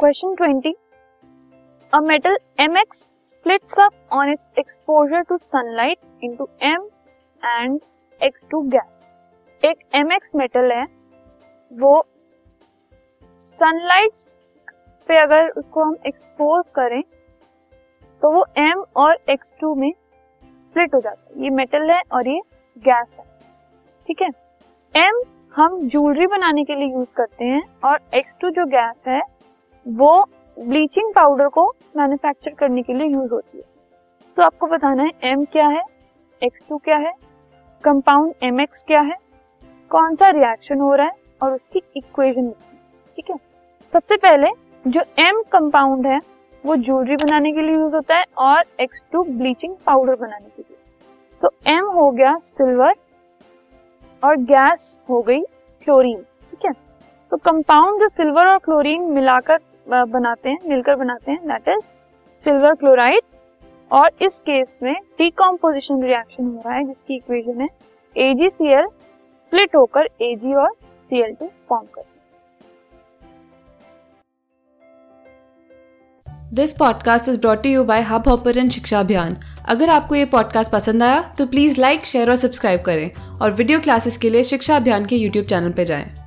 Question twenty. A metal MX splits up on its exposure to sunlight into M and X2 gas. एक M X metal है, वो sunlight पे अगर उसको हम एक्सपोज करें तो वो एम और एक्स टू में स्प्लिट हो जाता है। ये मेटल है और ये गैस है। ठीक है? एम हम ज्वेलरी बनाने के लिए यूज़ करते हैं और एक्स टू जो गैस है वो ब्लीचिंग पाउडर को मैन्युफैक्चर करने के लिए यूज़ होती है। तो आपको बताना है एम क्या है एक्स टू क्या है कंपाउंड एम एक्स क्या है, कौन सा रिएक्शन हो रहा है और उसकी इक्वेशन ठीक है? सबसे पहले जो एम कंपाउंड है, वो ज्वेलरी बनाने के लिए यूज़ होता है और एक्स टू ब्लीचिंग पाउडर बनाने के लिए। तो एम हो गया सिल्वर और गैस हो गई क्लोरीन ठीक है? तो कंपाउंड जो सिल्वर और क्लोरीन मिलाकर बनाते हैं, मिलकर बनाते हैं दैट इज़ सिल्वर क्लोराइड और इस केस में डीकॉम्पोजिशन रिएक्शन हो रहा है, जिसकी इक्वेशन है AgCl स्प्लिट होकर Ag और Cl2 फॉर्म करते this podcast is brought you by Hubhopper Shiksha Abhiyan अगर आपको ये पॉडकास्ट पसंद आया तो प्लीज़ लाइक शेयर और सब्सक्राइब करें और वीडियो क्लासेस के लिए शिक्षा अभियान के यूट्यूब चैनल पर जाएँ।